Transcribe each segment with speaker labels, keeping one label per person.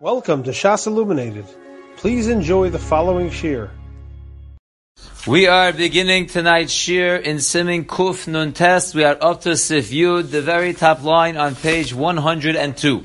Speaker 1: Welcome to Shas Illuminated. Please enjoy the following shir.
Speaker 2: We are beginning tonight's shir in Siman Kuf Nun Tes. We are up to Sif Yud, the very top line on page 102.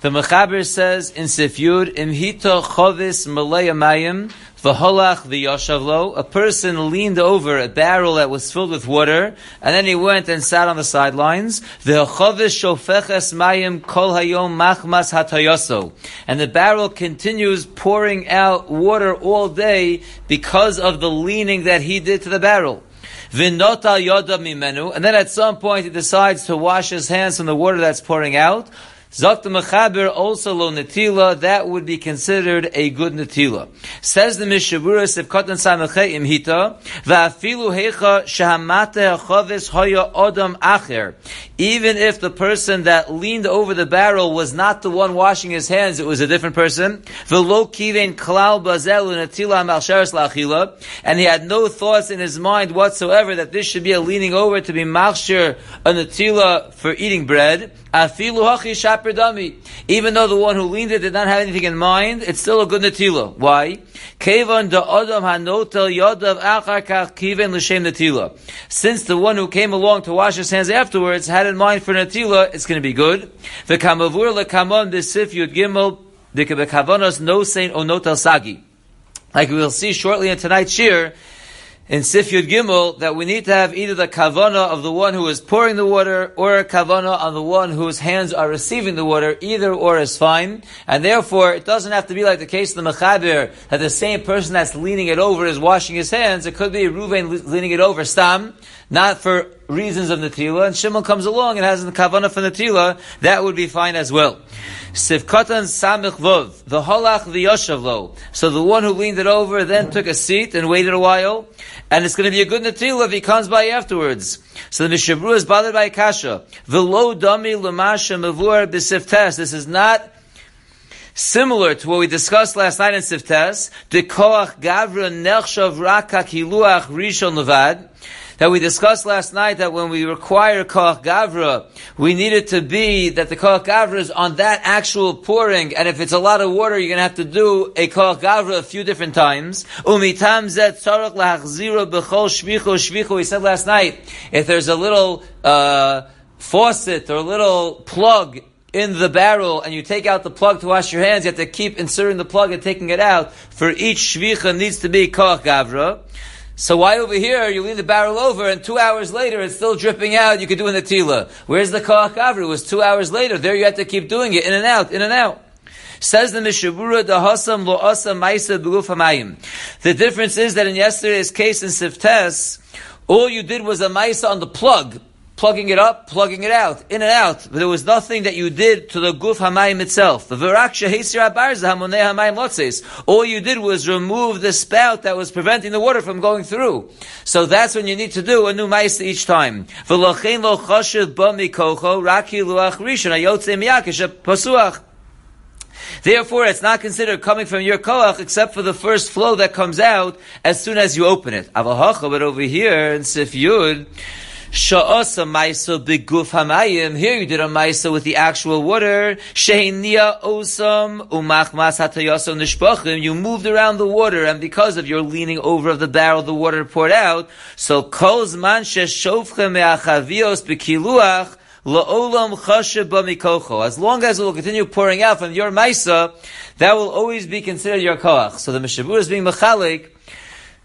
Speaker 2: The Mechaber says in Sif Yud, Imhita chovis malaya mayim, v'holach v'yoshavlo. A person leaned over a barrel that was filled with water, and then he went and sat on the sidelines. V'chovis shofeches mayim kol hayom machmas hatayoso. And the barrel continues pouring out water all day because of the leaning that he did to the barrel. Vinota yoda mimenu, and then at some point he decides to wash his hands from the water that's pouring out. Zakt Mechaber also lo netila, that would be considered a good netila. Says the Mishnah Berurah Sivkatan Samachay Imhita, Va'afilu hecha shahamate hachavis hoya odam acher. Even if the person that leaned over the barrel was not the one washing his hands, it was a different person. V'lo kiven klal bazel netila mal lachila, and he had no thoughts in his mind whatsoever that this should be a leaning over to be machshir a netila for eating bread. Afilu hachi Even though the one who leaned it did not have anything in mind, it's still a good netila. Why? Since the one who came along to wash his hands afterwards had in mind for netila, it's going to be good. The kamavur gimel no saint o sagi. Like we will see shortly in tonight's shir, in Sif Yud Gimel that we need to have either the kavana of the one who is pouring the water or a kavana on the one whose hands are receiving the water. Either or is fine, and therefore it doesn't have to be like the case of the mechaber that the same person that's leaning it over is washing his hands. It could be Ruvain leaning it over stam, not for reasons of Natila, and Shimon comes along and has the kavana for Natila. That would be fine as well. Sivkatan samich vov, the holach v'yoshavlo. So the one who leaned it over then took a seat and waited a while, and it's going to be a good natila if he comes by afterwards. So the Mishnah Berurah is bothered by kasha. V'lo dami l'masha mavur b'siftes. This is not similar to what we discussed last night in Siftes. The koach gavra nechshav rakak hiluach rishon levad that we discussed last night that when we require Koach Gavra, we need it to be that the Koach Gavra is on that actual pouring, and if it's a lot of water, you're going to have to do a Koach Gavra a few different times. Umitam. We said last night, if there's a little, uh, faucet or a little plug in the barrel and you take out the plug to wash your hands, you have to keep inserting the plug and taking it out. For each shvicha needs to be koach gavra. So why over here you lean the barrel over and two hours later it's still dripping out? You could do in the tila. Where's the koach? It was two hours later. There you have to keep doing it in and out, in and out. Says the Mishnah Berurah, the Hasam lo asa maisa hamayim. The difference is that in yesterday's case in Siftes, all you did was a maisa on the plug plugging it up, plugging it out, in and out. But there was nothing that you did to the guf hamayim itself. All you did was remove the spout that was preventing the water from going through. So that's when you need to do a new ma'isa each time. Therefore, it's not considered coming from your koach except for the first flow that comes out as soon as you open it. But over here in Sif Yud, Sha'asa maisa beguf hamayim. Here you did a maisa with the actual water. Shehenia osam umachmas hatayaso nishpachim. You moved around the water, and because of your leaning over of the barrel, the water poured out. So kolz man sheshofchem me'achavios bekiluach. La'olam chashav As long as it will continue pouring out from your maisa, that will always be considered your koach. So the Mishnah Berurah is being mechalik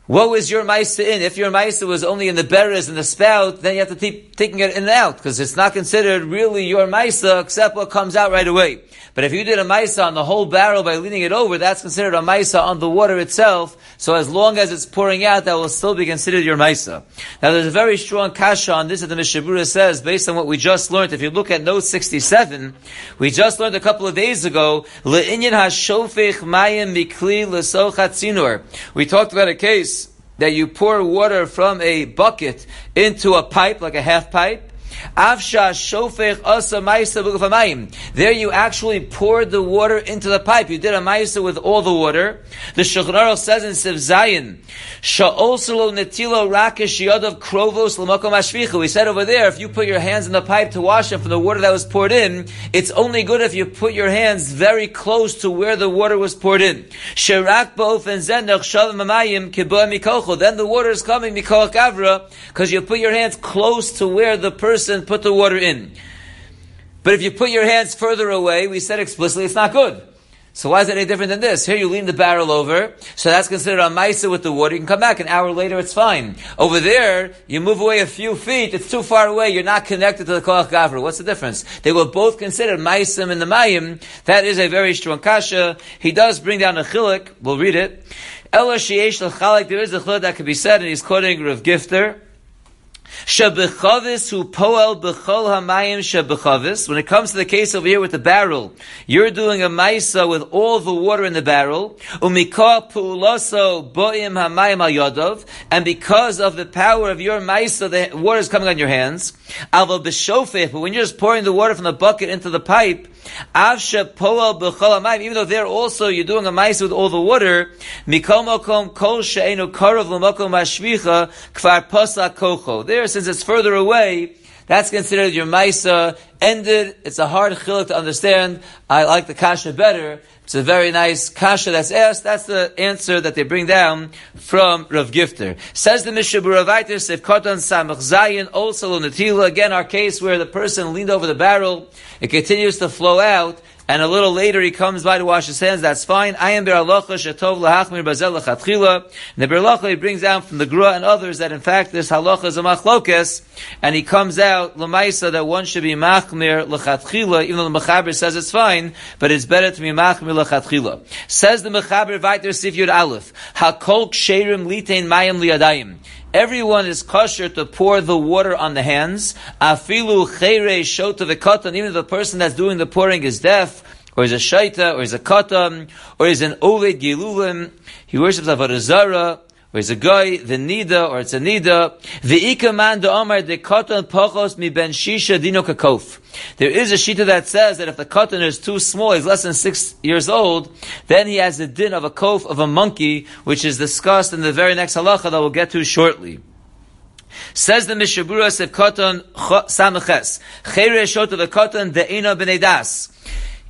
Speaker 2: what was your Maisa in? If your Maisa was only in the berries and the spout, then you have to keep taking it in and out, because it's not considered really your Maisa except what comes out right away. But if you did a Maisa on the whole barrel by leaning it over, that's considered a Maisa on the water itself, so as long as it's pouring out, that will still be considered your Maisa. Now there's a very strong kasha on this that the Mishnah Berurah says, based on what we just learned. If you look at note 67, we just learned a couple of days ago. We talked about a case that you pour water from a bucket into a pipe, like a half pipe, Shofech asa ma'isa There you actually poured the water into the pipe. You did a ma'isa with all the water. The Shulchan says in Siv Zayin, Sha'oselo netilo rakish yadav krovos l'makom ashvicha. We said over there, if you put your hands in the pipe to wash it from the water that was poured in, it's only good if you put your hands very close to where the water was poured in. Sherak ba'ofen zenach shalom amayim mikol Then the water is coming mikol gavra, because you put your hands close to where the person put the water in. But if you put your hands further away, we said explicitly it's not good. So why is it any different than this? Here you lean the barrel over, so that's considered a maisa with the water. You can come back an hour later, it's fine. Over there, you move away a few feet, it's too far away, you're not connected to the koach gavra. What's the difference? They were both considered maisim and the mayim. That is a very strong kasha. He does bring down a chilik, we'll read it. Ella sheyesh there is a chilik that could be said, and he's quoting Rav Gifter. Who poel bechol hamayim. When it comes to the case over here with the barrel, you're doing a maisa with all the water in the barrel. Umikah puulaso boim hamayim al And because of the power of your maisa, the water is coming on your hands. Alva b'shofech. But when you're just pouring the water from the bucket into the pipe, Even though there also you're doing a maisa with all the water. There since it's further away, that's considered your Maisa ended. It's a hard chiluk to understand. I like the kasha better. It's a very nice kasha that's asked. That's the answer that they bring down from Rav Gifter. Says the Mishnah Buravaitis, if Kotan Samach Zayin, also Natila, again our case where the person leaned over the barrel, it continues to flow out, and a little later he comes by to wash his hands, that's fine. I am beralacha shetov lahachmir bazel lechatchila. And the beralacha he brings down from the Gra and others that in fact this halacha is a machlokes, and he comes out lemaisa that one should be machmir lechatchila, even though the mechaber says it's fine, but it's better to be machmir lechatchila. Says the mechaber vayter sif aleph, hakol ksherim litein mayim liadayim. Everyone is kosher to pour the water on the hands. Afilu chere shota v'katan. Even if the person that's doing the pouring is deaf, or is a shaita, or is a katan, or is an oved gilulim, he worships avodah zarah, it's a guy, the nida, or it's a nida. The ikaman de omar de katan pachos mi ben shisha dino kakof. There is a shita that says that if the katan is too small, he's less than six years old, then he has the din of a kof of a monkey, which is discussed in the very next halacha that we'll get to shortly. Says the Mishnah Berurah Sev Koton Samaches. Chere Shot of the Koton De'ina B'nei Das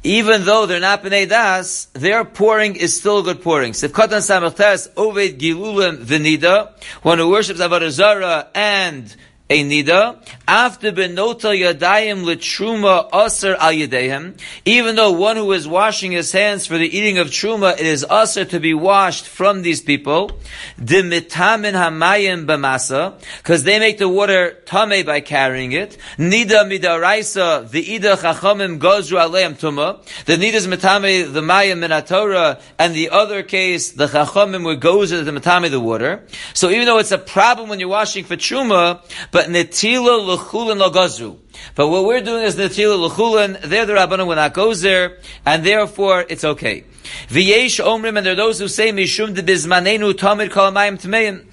Speaker 2: even though they're not b'nei das, their pouring is still good pouring. Sivkatan samachtes oved gilulim v'nida, one who worships avodah zarah and a nida after benota yadayim litruma aser al yadehem. Even though one who is washing his hands for the eating of truma, it is aser to be washed from these people. Dimitamin hamayim b'masa, because they make the water tame by carrying it. Nida midaraisa ida chachamim gozru aleim tuma. The nida is mitame the mayim minatora, and the other case the chachamim would gozer the mitame the water. So even though it's a problem when you're washing for truma, but netila l'chulin lagazu. But what we're doing is netila l'chulin. There the rabbanon will not go there, and therefore it's okay. V'yesh omrim, and there are those who say mishum de bizmanenu tamid kol tmeim.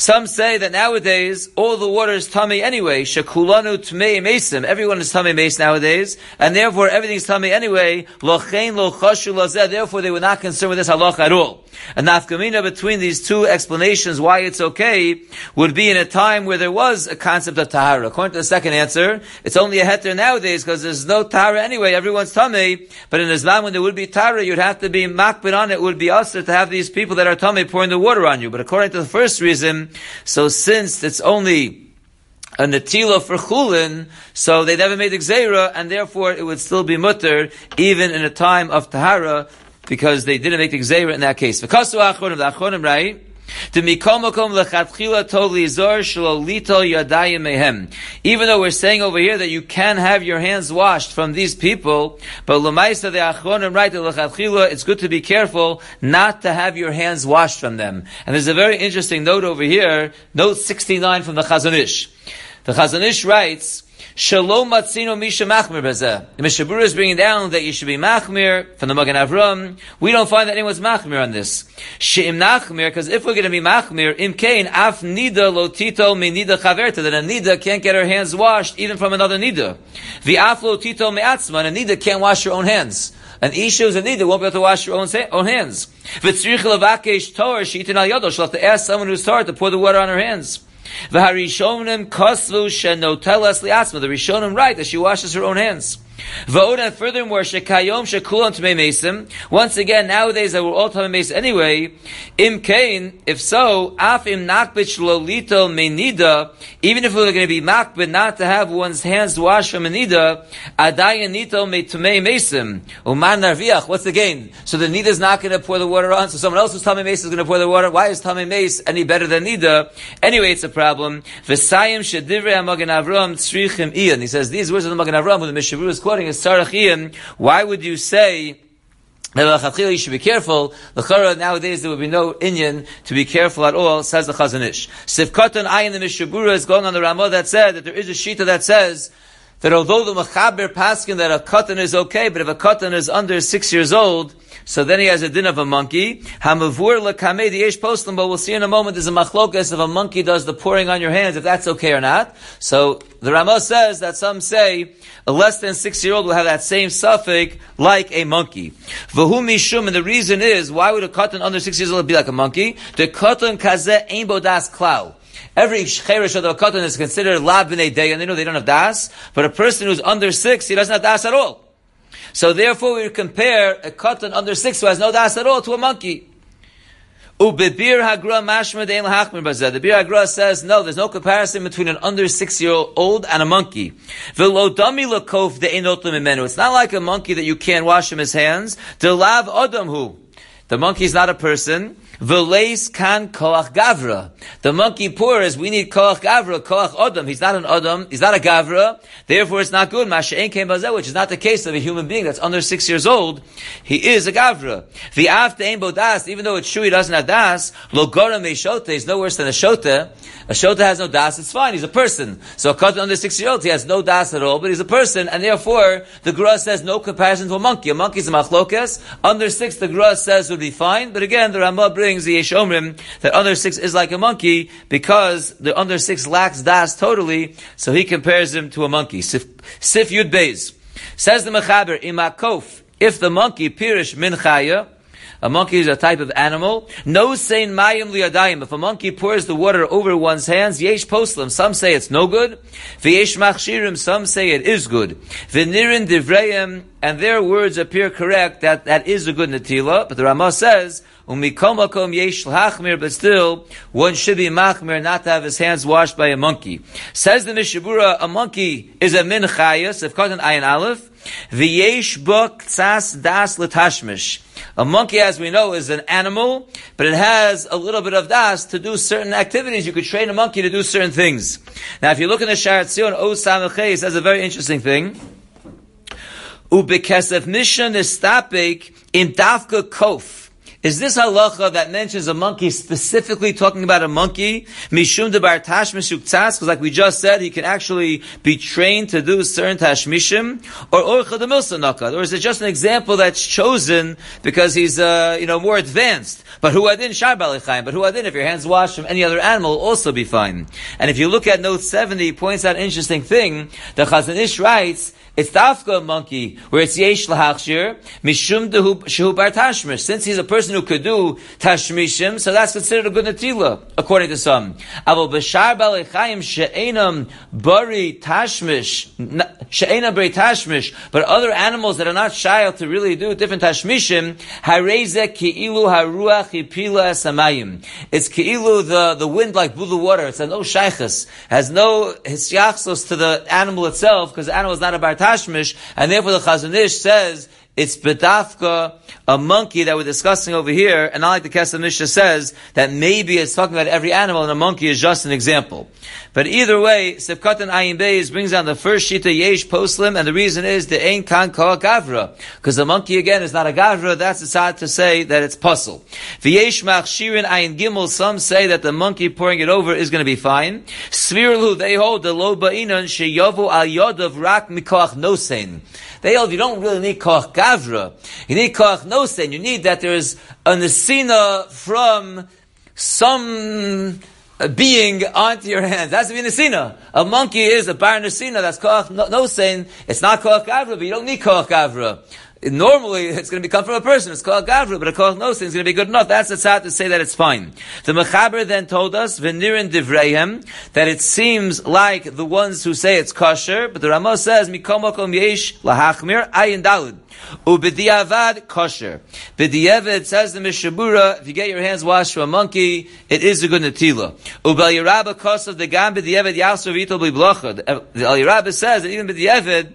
Speaker 2: Some say that nowadays all the water is tummy anyway. Shekulanu tmei mesim. Everyone is tummy mace nowadays, and therefore everything is tummy anyway. Lochein lo chashu Therefore, they were not concerned with this halach at all. A nafkamina between these two explanations why it's okay would be in a time where there was a concept of tahara. According to the second answer, it's only a heter nowadays because there's no tahara anyway. Everyone's tummy. But in Islam, when there would be tahara, you'd have to be makbid on it. it would be usher to have these people that are tummy pouring the water on you. But according to the first reason, so since it's only a netila for chulin, so they never made the and therefore it would still be mutter even in a time of tahara because they didn't make the gzeira in that case. Because the achronim, right? Even though we're saying over here that you can have your hands washed from these people, but lemaisa the achronim right the it's good to be careful not to have your hands washed from them. And there's a very interesting note over here, note 69 from the Chazon Ish. The Chazon Ish writes Shalom matzino misha machmir bezeh. The Mishnah Berurah is bringing down that you should be machmir from the Magen Avram. We don't find that anyone's machmir on this. She'im nachmir, because if we're going to be machmir, im kain af nida lotito me nida chaverta, then a nida can't get her hands washed even from another nida. The af lotito me'atzma, and a nida can't wash her own hands. An isha who's a nida won't be able to wash her own, own hands. V'tzrich levakesh tor, she'itin al yodo, she'll have to ask someone who's tor to pour the water on her hands. V'harishonim kosvu shenotelas liatzma. The Rishonim write that she washes her own hands. And furthermore, shekayom shekulam tmei mesim. Once again, nowadays that we're all tmei mesim anyway. Im kain, if so, af im nakbit lolito menida. Even if we're going to be makbid not to have one's hands washed from menida, adayin nito me tmei mesim. Uman narviach. What's the gain? So the nida is not going to pour the water on. So someone else who's tmei mesim is going to pour the water. Why is tmei mesim any better than nida? Anyway, it's a problem. V'sayim shedivrei hamagen avram tzrichim iyan. He says these words of the magen avram, who the Mishnah Berurah is quoting is Sarachiyim, why would you say you should be careful. The chara nowadays there would be no Indian to be careful at all. Says the Chazon Ish. Sifkatan ayin the Mishnah Berurah is going on the Ramah that said that there is a shita that says that although the Machaber paskin that a katan is okay, but if a katan is under six years old, so then he has a din of a monkey. Hamavur lekame the postim, but we'll see in a moment there's a machlokas if a monkey does the pouring on your hands, if that's okay or not. So the Ramah says that some say a less than six year old will have that same suffix like a monkey. V'hu mishum, and the reason is, why would a katan under six years old be like a monkey? The katan kazeh ein bodas klau. Every cherish of the katan is considered la b'nei day, and they know they don't have das. But a person who's under six, he doesn't have das at all. So therefore, we compare a katan under six who has no das at all to a monkey. Ubibir hagra mashma dein lahachmir bazeh. The bir hagra says no. There's no comparison between an under six year old and a monkey. V'lodami lakof de'enotim imenu. It's not like a monkey that you can't wash him his hands. Delav adam hu. The monkey is not a person. V'leis kan koach gavra. The monkey poor is we need koach gavra, koach adam. He's not an adam. He's not a gavra. Therefore, it's not good. Masha'en came which is not the case of a human being that's under six years old. He is a gavra. The after ein bodas, even though it's true he doesn't have das, lo goram shota is no worse than a shota. A shota has no das. It's fine. He's a person. So a cut under six year old, he has no das at all, but he's a person, and therefore the Gra says no comparison to a monkey. A monkey is a machlokas. Under six, the Gra says would be fine, but again, the Ramah brings the Yeshomrim that under six is like a monkey because the under six lacks das totally, so he compares him to a monkey. Sif, Sif Yud Beis. Says the Mechaber, Imakof, if the monkey pirish min chaya, a monkey is a type of animal. No sein mayim liyadayim. If a monkey pours the water over one's hands, yesh poslim. Some say it's no good. V'yesh machshirim. Some say it is good. V'nirin divrayim. And their words appear correct that that is a good natila. But the Ramah says, Umikomakom yesh hachmir, but still, one should be machmir not to have his hands washed by a monkey. Says the Mishnah Berurah, a monkey is a min chayas, if caught an ayin aleph, v'yesh buk tzas das letashmish. A monkey, as we know, is an animal, but it has a little bit of das to do certain activities. You could train a monkey to do certain things. Now, if you look in the Shaar HaTziyun, O Samachay, it says a very interesting thing. Ubekesef nishan istapik in dafka kof. Is this halacha that mentions a monkey specifically talking about a monkey? Mishum de bar tashmish because like we just said, he can actually be trained to do certain tashmishim, or orcha de milsa or is it just an example that's chosen because he's, uh, you know, more advanced? But who adin shar balichayim, but who adin if your hands washed from any other animal also be fine. And if you look at note 70, he points out an interesting thing. The Chazon Ish writes, it's dafka a monkey, where it's yesh lahachshir, mishum shehu bar tashmish. Since he's a person who could do tashmishim, so that's considered a good natila, according to some. Avol b'shar balechayim she'enam bari tashmish, she'enam bari tashmish, but other animals that are not shy to really do different tashmishim, hareze ki'ilu haruach ipila samayim. It's ki'ilu the, the wind like the water. It's no shaychus. Has no hisyachsos to the animal itself, because the animal is not a bar tashmish, and therefore the Chazon Ish says it's bedafka, a monkey that we're discussing over here, and not like the Kesef Mishnah says, that maybe it's talking about every animal and a monkey is just an example. But either way, Sefkat and Ayin Beis brings down the first Shita Yesh Poslim, and the reason is the Ein Kan Ka Gavra. Because the monkey again is not a Gavra, that's decided to say that it's puzzle. V'yesh Machshirin Ayin Gimel, some say that the monkey pouring it over is going to be fine. Svirlu, they hold the Lo Ba'inan Sheyavu Al Yodav Rak Mikoach Nosein. They hold you don't really need Koach Gavra. You need Koach Nosein. You need that there's a Nesina from some uh, being onto your hands. That's to be Nesina. A monkey is a bar Nesina. That's Koach no, saying. It's not Koach Gavra, but you don't need Koach Gavra. Normally, it's going to be come from a person. It's called gavra, but a koach no is going to be good enough. That's the tzad to say that it's fine. The mechaber then told us v'nirin divrayim that it seems like the ones who say it's kosher, but the Ramah says mikomokom yesh lahachmir ayin dalud. Ubediavad kosher. Bediavad says the Mishnah Berurah, if you get your hands washed from a monkey, it is a good natila. Ubel Yerabba kos of the gam bediavad yasu v'itol b'blocha. Uh, the El says that even bediavad,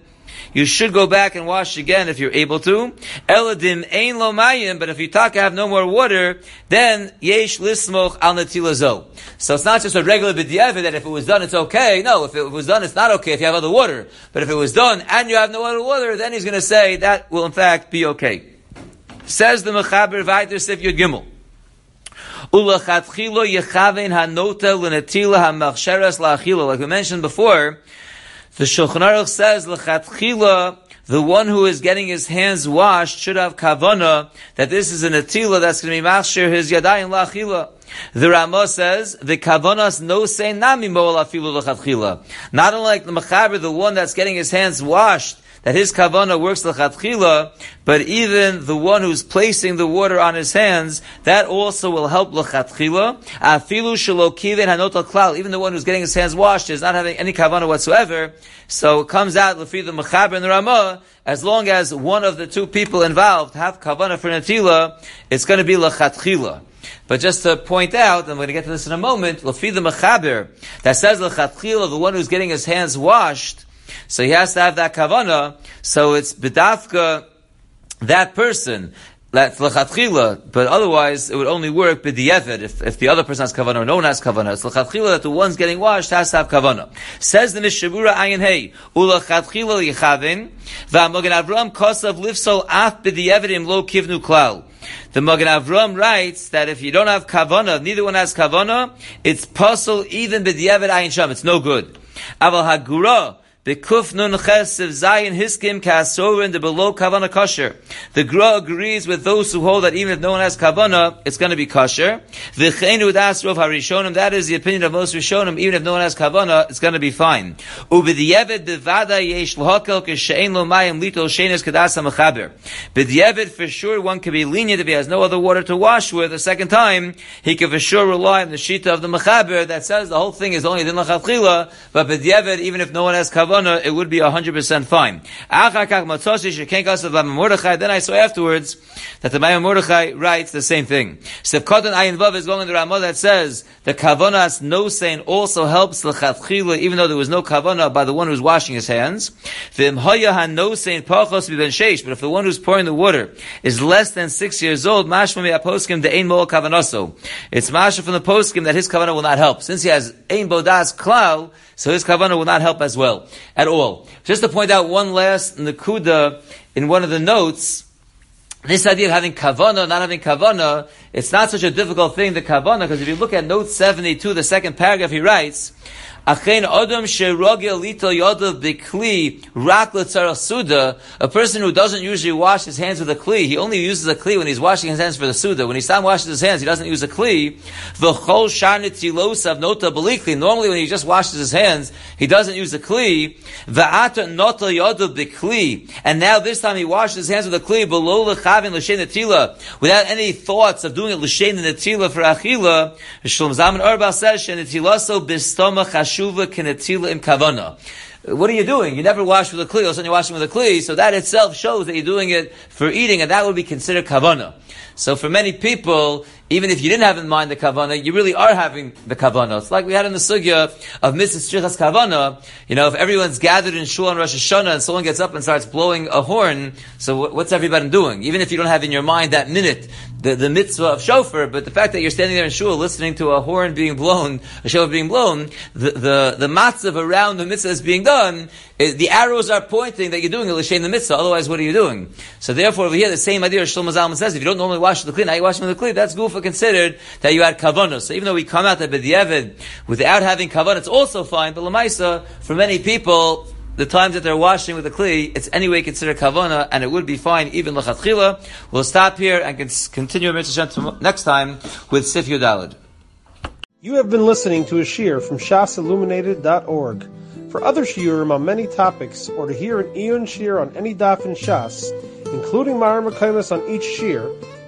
Speaker 2: you should go back and wash again if you're able to. Eladim ein lo mayim, but if you talk I have no more water, then yesh lismoch al natilazo. So it's not just a regular b'diavad that if it was done it's okay. No, if it was done it's not okay if you have other water. But if it was done and you have no other water, then he's going to say that will in fact be okay. Says the Mechaber Vayter Sif Yud Gimel. Like we mentioned before, the Shulchan Aruch says, the one who is getting his hands washed should have kavana, that this is an atila that's going to be machshir his yadayim la'achila. The Ramah says, the kavanas no say nami mo'al afilu. Not unlike the mechaber, the one that's getting his hands washed, that his kavana works lechatchila, but even the one who's placing the water on his hands, that also will help lechatchila. Afilu shalokiven hanot klal, even the one who's getting his hands washed is not having any kavana whatsoever. So it comes out lefi the mechaber and the as long as one of the two people involved have kavana for natila, it's going to be lechatchila. But just to point out, I'm going to get to this in a moment, lefi the mechaber that says lechatchila, the one who's getting his hands washed, so he has to have that kavana. So it's bidafka, that person, that's lechatchila, but otherwise it would only work b'di'evid if, if the other person has kavana or no one has kavana. It's lechatchila that the one's getting washed has to have kavana. Says the Mishnah Berurah Ayin Hey, ulachatchila yichavin, v'amogen Avram kosav lifsol af b'di'evidim lo kivnu klal. The Magen Avram writes that if you don't have kavana, neither one has kavana, it's possible even b'di'evid ayin sham. It's no good. Aval hagura, the kuf nun ches of zayin hiskim kasor in the below kavana kosher. The gra agrees with those who hold that even if no one has kavana, it's going to be kosher. The chenu dasrov harishonim, that is the opinion of most rishonim, even if no one has kavana, it's going to be fine. Ubediyeved bevada yesh l'hokel k'she'en lo mayim litol shenes kadasa mechaber. B'diyeved for sure one can be lenient if he has no other water to wash with a second time, he can for sure rely on the shita of the mechaber that says the whole thing is only din lachatchila, but b'diyeved even if no one has kavana, it would be 100% fine. Then I saw afterwards that the Maamar Mordechai writes the same thing. Sefkotan Ayin Vav is going in the Ramah that says the kavanas no saying also helps lechatchila, even though there was no kavana by the one who's washing his hands. But if the one who's pouring the water is less than six years old, mashma poskim the ein mo kavanaso. It's mashma from the poskim that his kavana will not help. Since he has ein bodas klal, so his kavana will not help as well at all. Just to point out one last nakuda in one of the notes, this idea of having kavana, not having kavana, it's not such a difficult thing, the kavana, because if you look at note 72, the second paragraph, he writes, a person who doesn't usually wash his hands with a kli, he only uses a kli when he's washing his hands for the Suda. When he stops washing his hands, he doesn't use a kli. Normally when he just washes his hands, he doesn't use a kli. And now this time he washes his hands with a kli, without any thoughts of doing it L'Shen Netila for Achila. Zalman Auerbach says, Shenetilaso Bistoma Chash Teshuva kinetila im kavana. what are you doing? You never wash with a kli, all of a sudden you're washing with a kli, so that itself shows that you're doing it for eating, and that would be considered kavana. So for many people, even if you didn't have in mind the kavana, you really are having the kavana. It's like we had in the sugya of mitzvos tzrichos kavana. You know, if everyone's gathered in shul on Rosh Hashanah and someone gets up and starts blowing a horn, so what's everybody doing? Even if you don't have in your mind that minute the, the mitzvah of shofar, but the fact that you're standing there in shul listening to a horn being blown, a shofar being blown, the, the, the matzav around the mitzvah is being done, the arrows are pointing that you're doing a l'shem the mitzvah, otherwise what are you doing? So therefore over here the same idea Shlomo Zalman says, if you don't normally wash the now you wash with the kli, that's gufa considered that you had kavanah. So even though we come out at B'diavad without having kavanah, it's also fine, but lamaisa, for many people, the times that they're washing with the kli, it's anyway considered kavana, and it would be fine even lechatchila. We'll stop here and continue next time with Sif Yudalid.
Speaker 1: You have been listening to a shear from shasilluminated.org. For other shiurim on many topics, or to hear an Eon shear on any daf in Shas, including Mareh Mekomos on each shear,